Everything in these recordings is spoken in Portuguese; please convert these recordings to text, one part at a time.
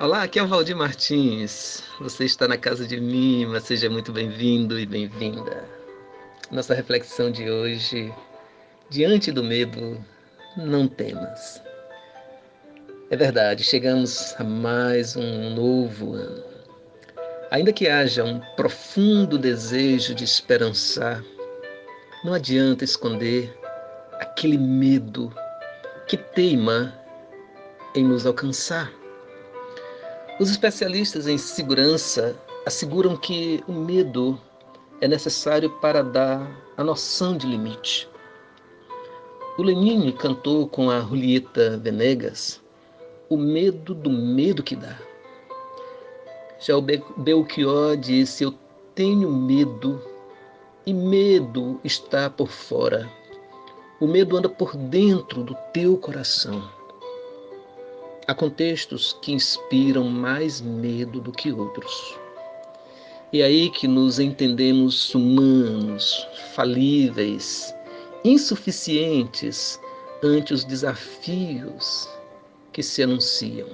Olá, aqui é o Valdir Martins. Você está na casa de Lima, seja muito bem-vindo e bem-vinda. Nossa reflexão de hoje, diante do medo, não temas. É verdade, chegamos a mais um novo ano. Ainda que haja um profundo desejo de esperançar, não adianta esconder aquele medo que teima em nos alcançar. Os especialistas em segurança asseguram que o medo é necessário para dar a noção de limite. O Lenine cantou com a Julieta Venegas o medo do medo que dá. Já o Belchior disse: Eu tenho medo, e medo está por fora. O medo anda por dentro do teu coração. Há contextos que inspiram mais medo do que outros. E é aí que nos entendemos humanos, falíveis, insuficientes ante os desafios que se anunciam.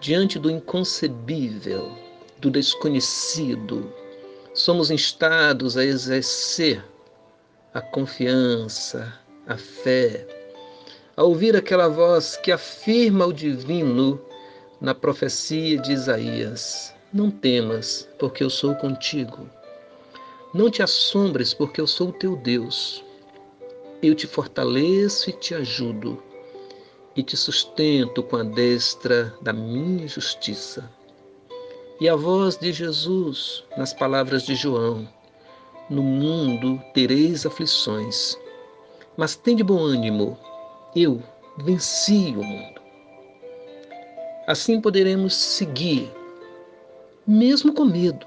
Diante do inconcebível, do desconhecido, somos instados a exercer a confiança, a fé, a ouvir aquela voz que afirma o divino na profecia de Isaías: Não temas, porque eu sou contigo. Não te assombres, porque eu sou o teu Deus. Eu te fortaleço e te ajudo, e te sustento com a destra da minha justiça. E a voz de Jesus, nas palavras de João: No mundo tereis aflições, mas tem de bom ânimo eu venci o mundo. Assim poderemos seguir, mesmo com medo,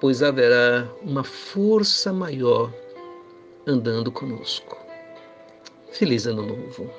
pois haverá uma força maior andando conosco. Feliz Ano Novo!